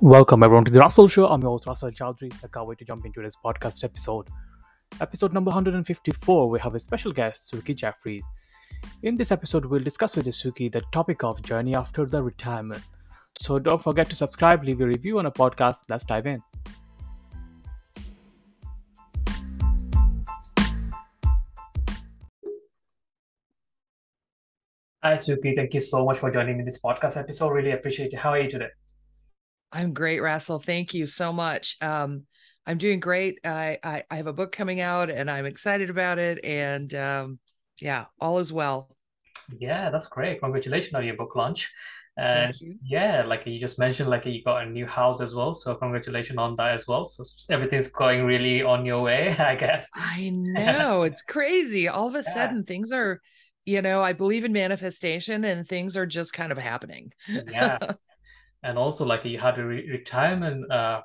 Welcome everyone to the Russell Show. I'm your host Russell Chowdhury. I can't wait to jump into this podcast episode. Episode number 154, we have a special guest, Suki Jeffreys. In this episode, we'll discuss with Suki the topic of journey after the retirement. So don't forget to subscribe, leave a review on a podcast. Let's dive in. Hi Suki, thank you so much for joining me in this podcast episode. Really appreciate it. How are you today? I'm great, Russell. Thank you so much. Um, I'm doing great. I, I, I have a book coming out, and I'm excited about it. And um, yeah, all is well. Yeah, that's great. Congratulations on your book launch. And yeah, like you just mentioned, like you got a new house as well. So congratulations on that as well. So everything's going really on your way, I guess. I know it's crazy. All of a yeah. sudden, things are, you know, I believe in manifestation, and things are just kind of happening. yeah, and also like you had a re- retirement uh,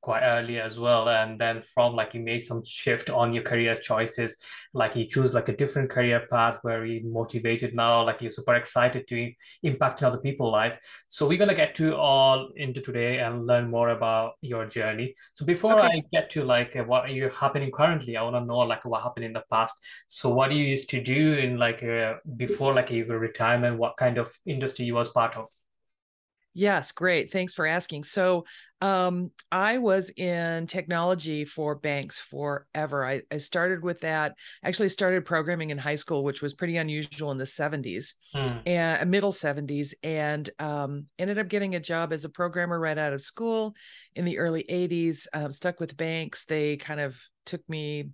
quite early as well. And then from like you made some shift on your career choices. Like you choose like a different career path where you motivated now like you're super excited to impact other people's life. So we're going to get to all into today and learn more about your journey. So before okay. i get to like what are you happening currently i want to know like what happened in the past. So what do you used to do in like uh, before like your retirement what kind of industry you was part of Yes, great. Thanks for asking. So, um, I was in technology for banks forever. I, I started with that. Actually, started programming in high school, which was pretty unusual in the 70s mm. and middle 70s, and um, ended up getting a job as a programmer right out of school in the early 80s. Um, stuck with banks. They kind of took me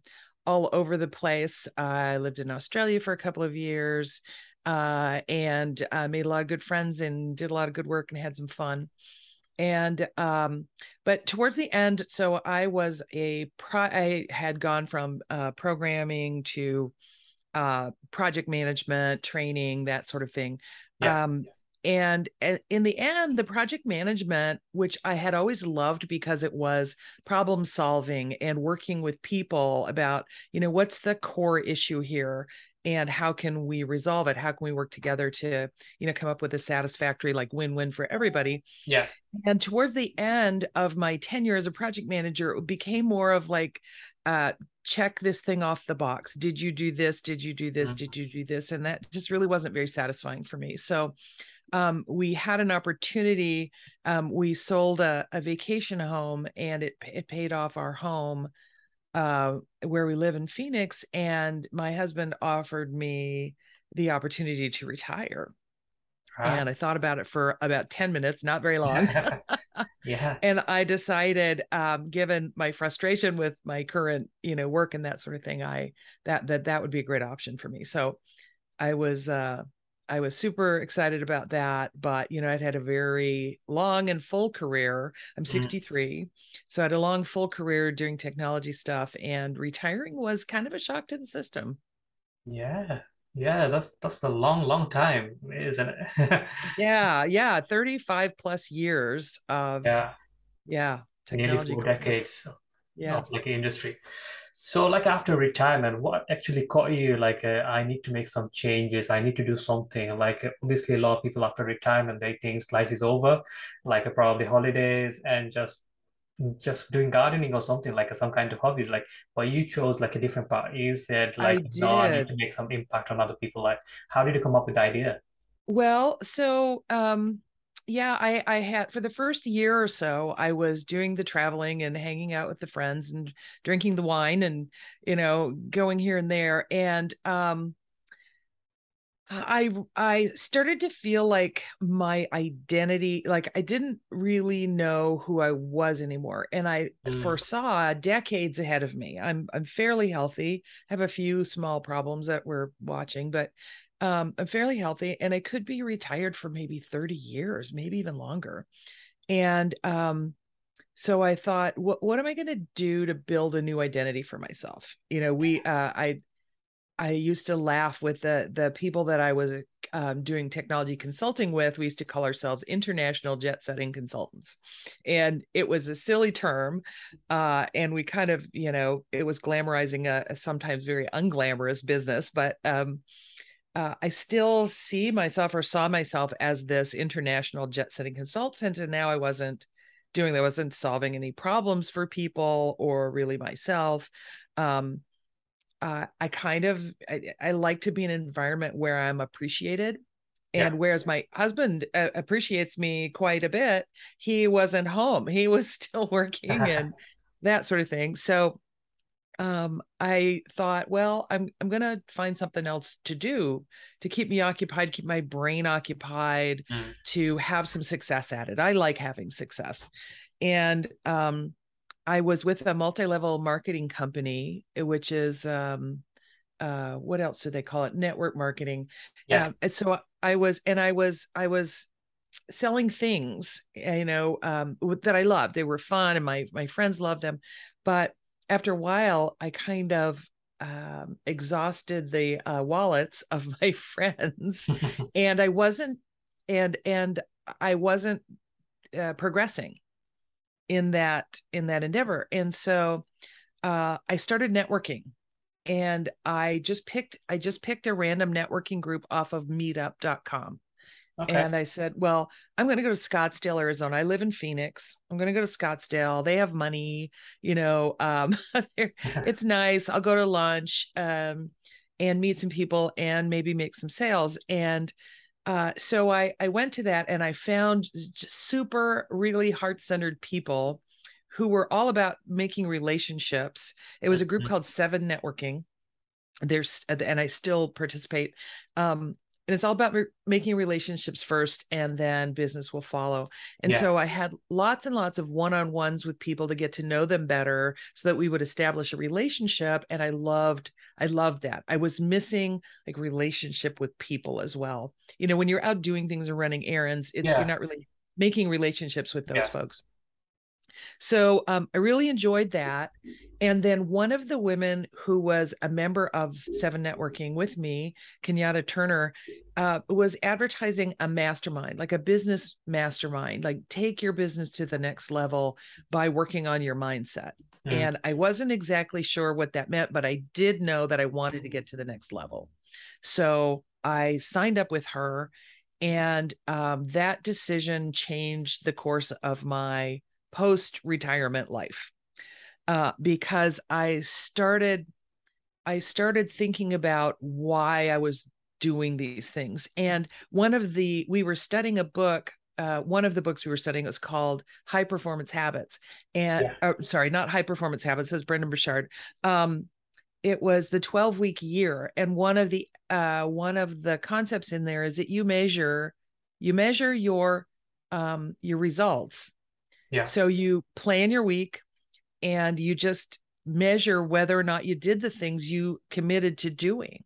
all over the place. I lived in Australia for a couple of years uh, and uh, made a lot of good friends and did a lot of good work and had some fun. And um, but towards the end, so I was a pro. I had gone from uh, programming to uh, project management, training, that sort of thing. Yeah. Um, and in the end the project management which i had always loved because it was problem solving and working with people about you know what's the core issue here and how can we resolve it? How can we work together to you know come up with a satisfactory like win-win for everybody? Yeah. And towards the end of my tenure as a project manager it became more of like uh check this thing off the box. Did you do this? Did you do this? Mm-hmm. did you do this? And that just really wasn't very satisfying for me. So um, we had an opportunity um, we sold a, a vacation home and it it paid off our home uh, where we live in Phoenix, and my husband offered me the opportunity to retire. And I thought about it for about 10 minutes, not very long. yeah. And I decided, um, given my frustration with my current, you know, work and that sort of thing, I that that that would be a great option for me. So I was uh I was super excited about that. But, you know, I'd had a very long and full career. I'm mm-hmm. 63. Mm. So I had a long, full career doing technology stuff, and retiring was kind of a shock to the system. Yeah. Yeah, that's that's a long, long time, isn't it? yeah, yeah, 35 plus years of yeah, yeah, technology nearly four decades yes. of like industry. So, like after retirement, what actually caught you? Like, uh, I need to make some changes. I need to do something. Like, obviously, a lot of people after retirement they think life is over, like uh, probably holidays and just just doing gardening or something like some kind of hobbies. Like, but you chose like a different part. You said like, I no, I need to make some impact on other people. Like, how did you come up with the idea? Well, so um, yeah, I I had for the first year or so, I was doing the traveling and hanging out with the friends and drinking the wine and you know going here and there and um I I started to feel like my identity like I didn't really know who I was anymore and I mm. foresaw decades ahead of me. I'm I'm fairly healthy. have a few small problems that we're watching but um, I'm fairly healthy and I could be retired for maybe 30 years, maybe even longer. And um, so I thought, what what am I going to do to build a new identity for myself? You know, we uh, I I used to laugh with the the people that I was um, doing technology consulting with. We used to call ourselves international jet setting consultants, and it was a silly term, uh, and we kind of you know it was glamorizing a, a sometimes very unglamorous business, but um, uh, I still see myself or saw myself as this international jet setting consultant. And now I wasn't doing that I wasn't solving any problems for people or really myself um uh, i kind of I, I like to be in an environment where i'm appreciated and yeah. whereas my husband uh, appreciates me quite a bit he wasn't home he was still working and that sort of thing so um, I thought, well, I'm I'm gonna find something else to do to keep me occupied, keep my brain occupied, mm. to have some success at it. I like having success, and um, I was with a multi-level marketing company, eh, which is um, uh, what else do they call it? Network marketing. Yeah. Um, and so I was, and I was, I was selling things, you know, um, that I loved. They were fun, and my my friends loved them, but after a while, I kind of um, exhausted the uh, wallets of my friends, and I wasn't, and and I wasn't uh, progressing in that in that endeavor, and so uh, I started networking, and I just picked I just picked a random networking group off of Meetup.com, Okay. And I said, Well, I'm going to go to Scottsdale, Arizona. I live in Phoenix. I'm going to go to Scottsdale. They have money, you know, um, it's nice. I'll go to lunch um, and meet some people and maybe make some sales. And uh, so I, I went to that and I found super, really heart centered people who were all about making relationships. It was a group mm-hmm. called Seven Networking. There's, and I still participate. Um, and it's all about re- making relationships first and then business will follow and yeah. so i had lots and lots of one-on-ones with people to get to know them better so that we would establish a relationship and i loved i loved that i was missing like relationship with people as well you know when you're out doing things or running errands it's yeah. you're not really making relationships with those yeah. folks so um, I really enjoyed that. And then one of the women who was a member of Seven Networking with me, Kenyatta Turner, uh, was advertising a mastermind, like a business mastermind, like take your business to the next level by working on your mindset. Mm. And I wasn't exactly sure what that meant, but I did know that I wanted to get to the next level. So I signed up with her, and um, that decision changed the course of my post retirement life uh, because I started I started thinking about why I was doing these things. And one of the we were studying a book. Uh, one of the books we were studying was called High Performance Habits, and yeah. uh, sorry, not High Performance Habits. Says Brendon Burchard. Um, it was the 12 week year, and one of the uh, one of the concepts in there is that you measure you measure your um, your results yeah. So you plan your week and you just measure whether or not you did the things you committed to doing.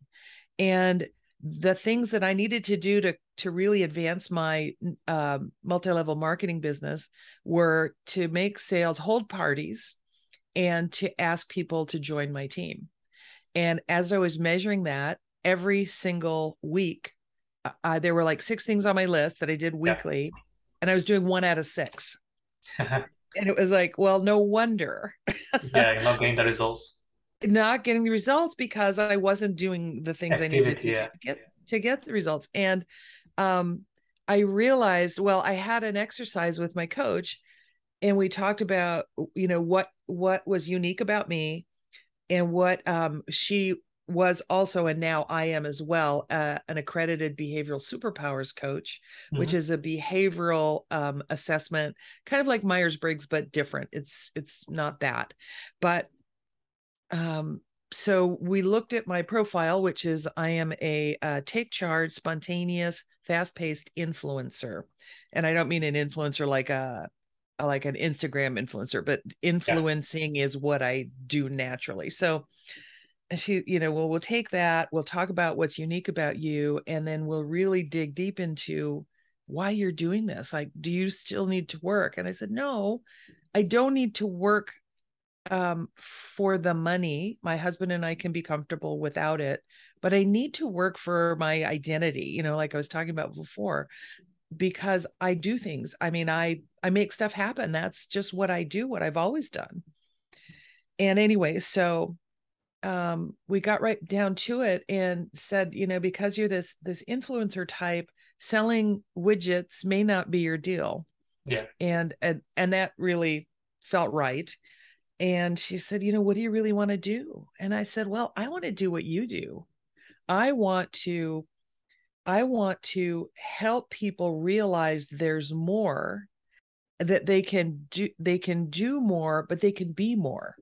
And the things that I needed to do to to really advance my uh, multi-level marketing business were to make sales, hold parties, and to ask people to join my team. And as I was measuring that every single week, uh, there were like six things on my list that I did weekly, yeah. and I was doing one out of six. and it was like, well, no wonder. yeah, you're not getting the results. Not getting the results because I wasn't doing the things Activity, I needed to, yeah. to get to get the results. And um, I realized, well, I had an exercise with my coach, and we talked about, you know, what what was unique about me, and what um, she was also and now I am as well uh, an accredited behavioral superpowers coach, mm-hmm. which is a behavioral um, assessment, kind of like Myers Briggs but different. It's it's not that, but um, so we looked at my profile, which is I am a uh, take charge, spontaneous, fast paced influencer, and I don't mean an influencer like a like an Instagram influencer, but influencing yeah. is what I do naturally. So she you know well we'll take that we'll talk about what's unique about you and then we'll really dig deep into why you're doing this like do you still need to work? And i said no i don't need to work um, for the money. My husband and i can be comfortable without it but i need to work for my identity you know like i was talking about before because i do things. I mean i i make stuff happen. That's just what i do what i've always done. And anyway so um, we got right down to it and said, you know, because you're this this influencer type, selling widgets may not be your deal. Yeah. And and and that really felt right. And she said, you know, what do you really want to do? And I said, well, I want to do what you do. I want to I want to help people realize there's more that they can do they can do more but they can be more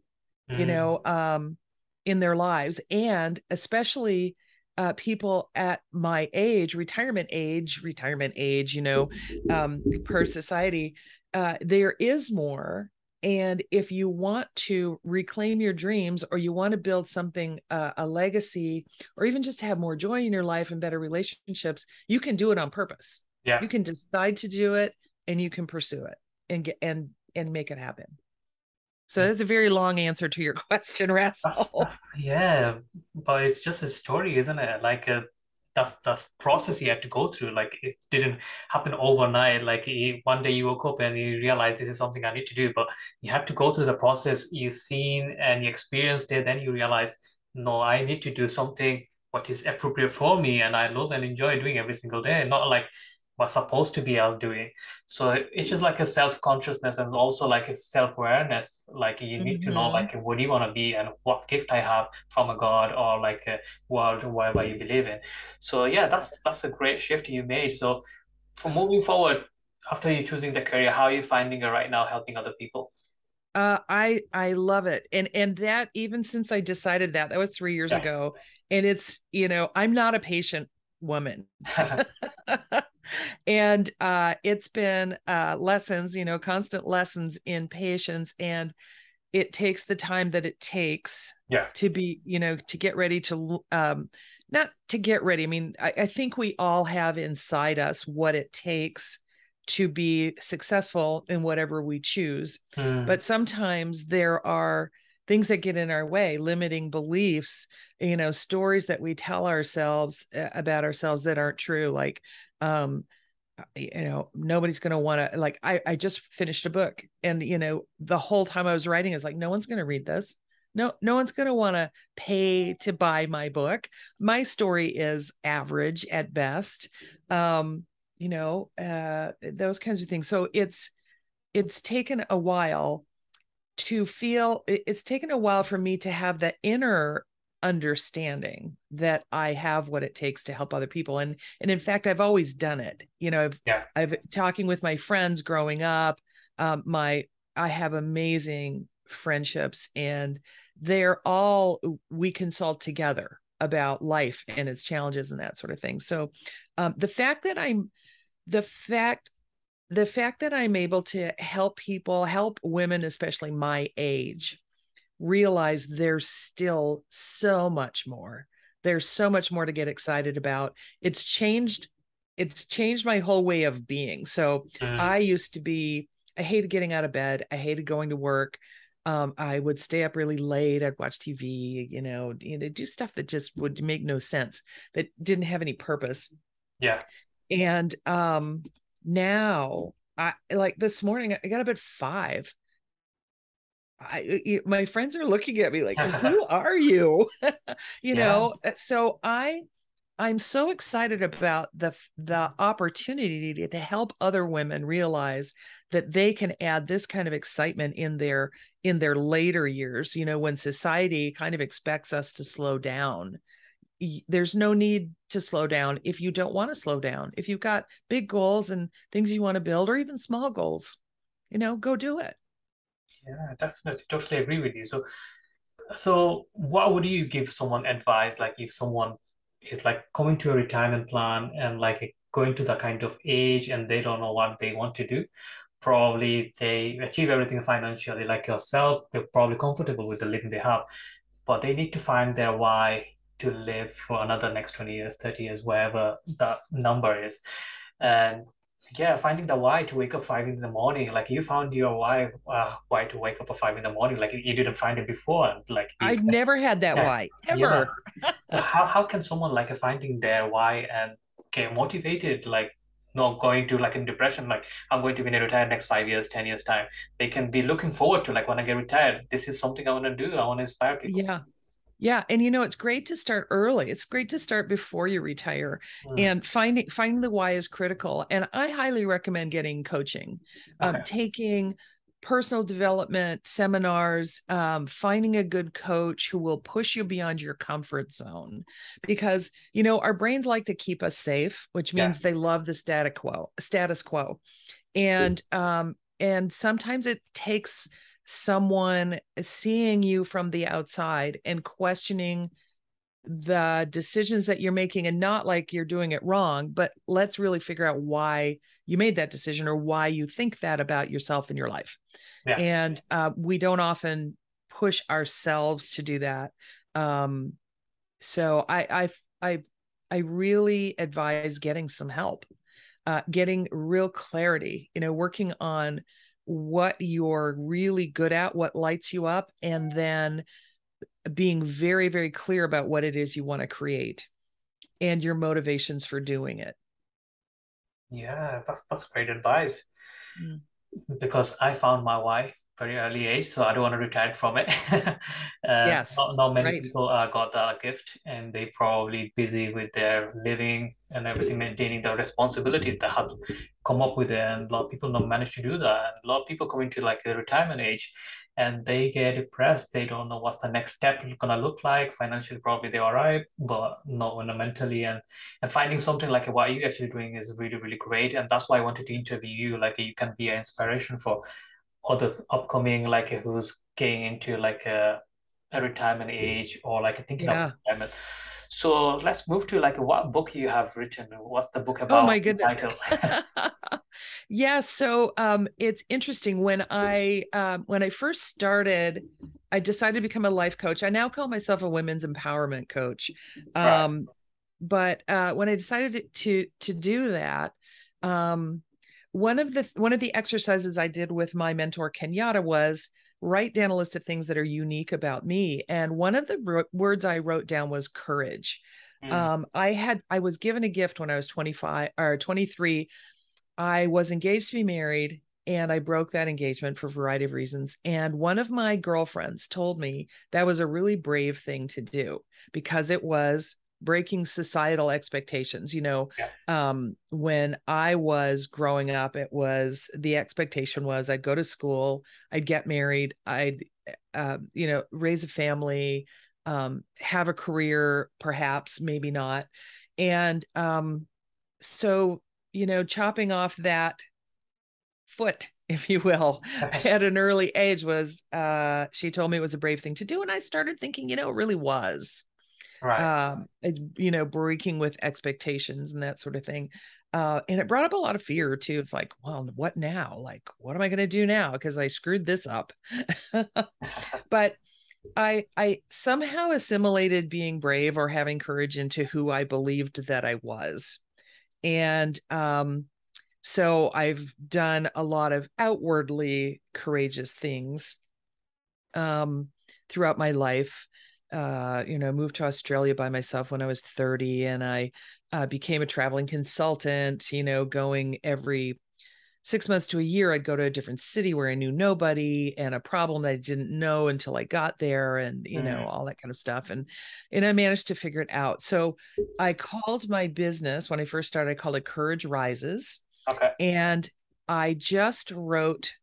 mm. you know um in their lives and especially uh, people at my age retirement age retirement age you know um per society uh there is more and if you want to reclaim your dreams or you want to build something, uh, a legacy, or even just have more joy in your life and better relationships, you can do it on purpose. Yeah. You can decide to do it and you can pursue it and get and and make it happen. So that's a very long answer to your question, Russell. Yeah, but it's just a story, isn't it? Like a that's that's process you had to go through. Like it didn't happen overnight. Like one day you woke up and you realized this is something I need to do, but you have to go through the process. You've seen and you experienced it. Then you realize, no, I need to do something what is appropriate for me, and I love and enjoy doing every single day. Not like was supposed to be us doing. So it's just like a self consciousness and also like a self awareness. Like you need mm-hmm. to know mm-hmm. like what do you want to be and what gift I have from a God or like a world or whatever you believe in. So yeah, that's that's a great shift you made. So for moving forward, after you choosing the career, how are you finding it right now helping other people? Uh, I I love it, and and that even since I decided that that was three years yeah. ago, and it's you know I'm not a patient woman. and uh, it's been uh, lessons, you know, constant lessons in patience. And it takes the time that it takes yeah. to be, you know, to get ready to, um, not to get ready. I mean, I, I think we all have inside us what it takes to be successful in whatever we choose. Mm. But sometimes there are things that get in our way, limiting beliefs, you know, stories that we tell ourselves uh, about ourselves that aren't true. Like, um, uh, you know, nobody's going to want to, like, I, I just finished a book and, you know, the whole time I was writing is like, no one's going to read this. No, no one's going to want to pay to buy my book. My story is average at best. Um, you know, uh, those kinds of things. So it's, it's taken a while to feel it's taken a while for me to have the inner understanding that I have what it takes to help other people. And and in fact, I've always done it. You know, I've yeah. I've talking with my friends growing up. Um, my I have amazing friendships, and they're all we consult together about life and its challenges and that sort of thing. So um, the fact that I'm the fact the fact that I'm able to help people, help women, especially my age, realize there's still so much more. There's so much more to get excited about. It's changed, it's changed my whole way of being. So mm. I used to be, I hated getting out of bed. I hated going to work. Um, I would stay up really late. I'd watch TV, you know, you know, do stuff that just would make no sense, that didn't have any purpose. Yeah. And um, now I like this morning I got up at five. I my friends are looking at me like, who are you? you yeah. know, uh, so I I'm so excited about the the opportunity to, to help other women realize that they can add this kind of excitement in their in their later years, you know, when society kind of expects us to slow down there's no need to slow down if you don't want to slow down. If you've got big goals and things you want to build, or even small goals, you know, go do it. Yeah, definitely, totally agree with you. So, so what would you give someone advice? Like, if someone is like coming to a retirement plan and like going to that kind of age and they don't know what they want to do, probably they achieve everything financially, like yourself. They're probably comfortable with the living they have, but they need to find their why to live for another next 20 years 30 years wherever that number is. And yeah finding the why to wake up five in the morning like you found your why uh, why to wake up at five in the morning like you didn't find it before like i've never had that yeah, why ever. Yeah. so how, how can someone like finding their why and get motivated like not going to like in depression like i'm going to be retired next five years ten years time? They can be looking forward to like when i get retired this is something i want to do i want to inspire people. Yeah Yeah, and you know it's great to start early. It's great to start before you retire, mm. and finding finding the why is critical. And I highly recommend getting coaching, um, okay. um, taking personal development seminars, um, finding a good coach who will push you beyond your comfort zone, because you know our brains like to keep us safe, which means yeah. they love the status quo. Status quo, and um, and sometimes it takes someone seeing you from the outside and questioning the decisions that you're making and not like you're doing it wrong but let's really figure out why you made that decision or why you think that about yourself in your life yeah. and uh, we don't often push ourselves to do that um, so I, I i i really advise getting some help uh, getting real clarity you know working on what you're really good at, what lights you up, and then being very, very clear about what it is you want to create and your motivations for doing it. Yeah, that's that's great advice. Mm. Because I found my why very early age, so I don't want to retire from it. uh, yes, not, not many right. people uh, got that gift, and they probably busy with their living and everything, maintaining the responsibilities that have come up with it. And a lot of people don't manage to do that. And a lot of people coming to like a retirement age, and they get depressed. They don't know what's the next step gonna look like. Financially, probably they're all right, but not mentally. And and finding something like what you actually doing is really really great. And that's why I wanted to interview you. Like you can be an inspiration for other upcoming like who's getting into like a, a retirement age or like thinking yeah. of retirement. So let's move to like what book you have written. What's the book about? Oh my goodness. yeah, so um, it's interesting when I um, when I first started, I decided to become a life coach. I now call myself a women's empowerment coach. Um, right. But uh, when I decided to to do that, um, one of the one of the exercises I did with my mentor Kenyatta was write down a list of things that are unique about me. And one of the ro- words I wrote down was courage. Mm. Um, I had I was given a gift when I was 25 or 23. I was engaged to be married and I broke that engagement for a variety of reasons. And one of my girlfriends told me that was a really brave thing to do because it was breaking societal expectations you know yeah. um, when i was growing up it was the expectation was i'd go to school i'd get married i'd uh, you know raise a family um, have a career perhaps maybe not and um, so you know chopping off that foot if you will at an early age was uh, she told me it was a brave thing to do and i started thinking you know it really was right. um, you know, breaking with expectations and that sort of thing. Uh, and it brought up a lot of fear too. It's like, well, what now? Like, what am I going to do now? Because I screwed this up. but I I somehow assimilated being brave or having courage into who I believed that I was. And um, so I've done a lot of outwardly courageous things um, throughout my life uh, you know, moved to Australia by myself when I was 30 and I uh, became a traveling consultant, you know, going every six months to a year, I'd go to a different city where I knew nobody and a problem that I didn't know until I got there and, you know, mm. all that kind of stuff. And, and I managed to figure it out. So I called my business when I first started, I called it Courage Rises. Okay. And I just wrote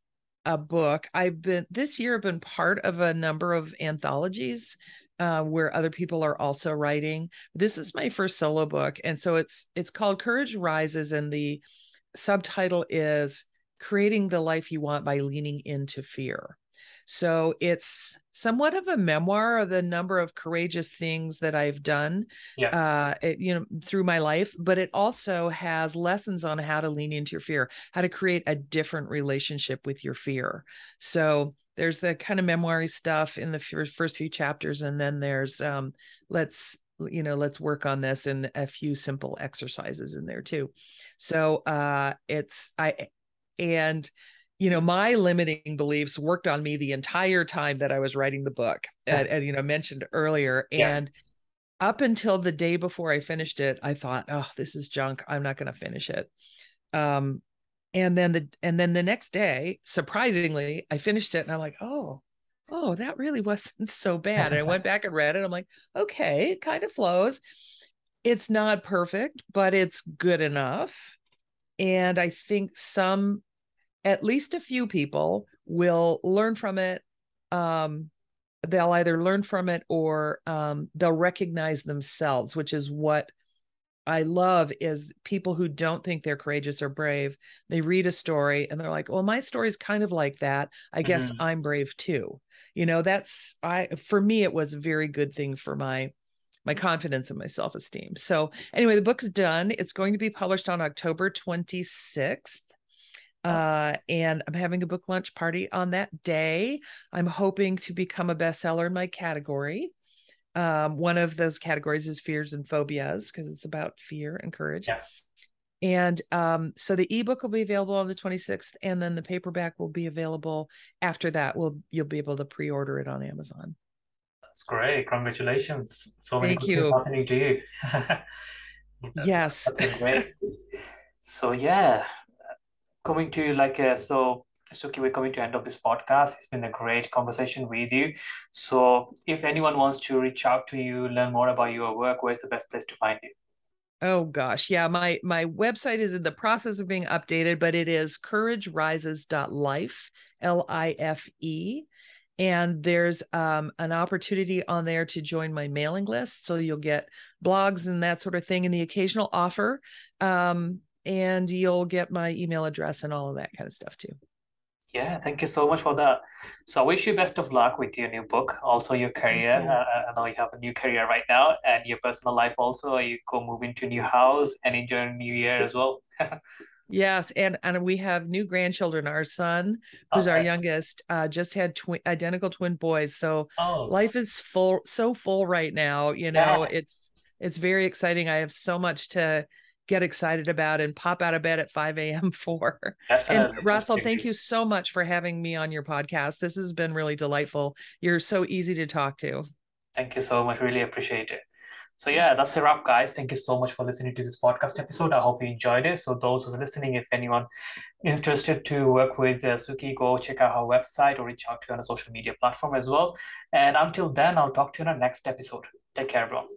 a book. I've been this year I've been part of a number of anthologies uh, where other people are also writing. This is my first solo book, and so it's it's called Courage Rises, and the subtitle is Creating the Life You Want by Leaning into Fear. So it's somewhat of a memoir of the number of courageous things that I've done, yeah. uh, it, you know, through my life. But it also has lessons on how to lean into your fear, how to create a different relationship with your fear. So there's the kind of memoiry stuff in the first, first few chapters and then there's um let's you know let's work on this and a few simple exercises in there too. So uh it's i and you know my limiting beliefs worked on me the entire time that i was writing the book and, and you know mentioned earlier yeah. and up until the day before i finished it i thought oh this is junk. I'm not going to finish it. Um and then the and then the next day surprisingly i finished it and i'm like oh oh, that really wasn't so bad. And I went back and read it. I'm like, okay, it kind of flows. It's not perfect, but it's good enough. And I think some, at least a few people, will learn from it. Um, they'll either learn from it or um, they'll recognize themselves, which is what I love is people who don't think they're courageous or brave. They read a story and they're like, "Well, my story is kind of like that. I guess mm-hmm. I'm brave too." You know, that's I for me it was a very good thing for my my confidence and my self-esteem. So, anyway, the book's done. It's going to be published on October 26th. Uh, and I'm having a book launch party on that day. I'm hoping to become a bestseller in my category. Um, one of those categories is fears and phobias because it's about fear and courage. Yeah. And um, so the ebook will be available on the 26th, and then the paperback will be available after that. We'll you'll be able to pre-order it on Amazon. That's great. Congratulations. So many Thank good you. things happening to you. yes. Great. So yeah, coming to like uh, so Suki, we're coming to end of this podcast. It's been a great conversation with you. So if anyone wants to reach out to you, learn more about your work, where's the best place to find you? Oh gosh. Yeah, my my website is in the process of being updated, but it is couragerises.life, L I F E. And there's um, an opportunity on there to join my mailing list. So you'll get blogs and that sort of thing and the occasional offer. Um, and you'll get my email address and all of that kind of stuff too. Yeah, thank you so much for that. So I wish you best of luck with your new book, also your career. You. Uh, I know you have a new career right now, and your personal life also. You go move into a new house and enjoy a new year as well. yes, and and we have new grandchildren. Our son, who's okay. our youngest, uh, just had twin identical twin boys. So oh. life is full, so full right now. You know, yeah. it's it's very exciting. I have so much to get excited about and pop out of bed at 5 a.m. for. And Russell, thank you so much for having me on your podcast. This has been really delightful. You're so easy to talk to. Thank you so much. Really appreciate it. So yeah, that's a wrap, guys. Thank you so much for listening to this podcast episode. I hope you enjoyed it. So those who's listening, if anyone interested to work with uh, Suki, go check out our website or reach out to her on a social media platform as well. And until then, I'll talk to you in our next episode. Take care, everyone.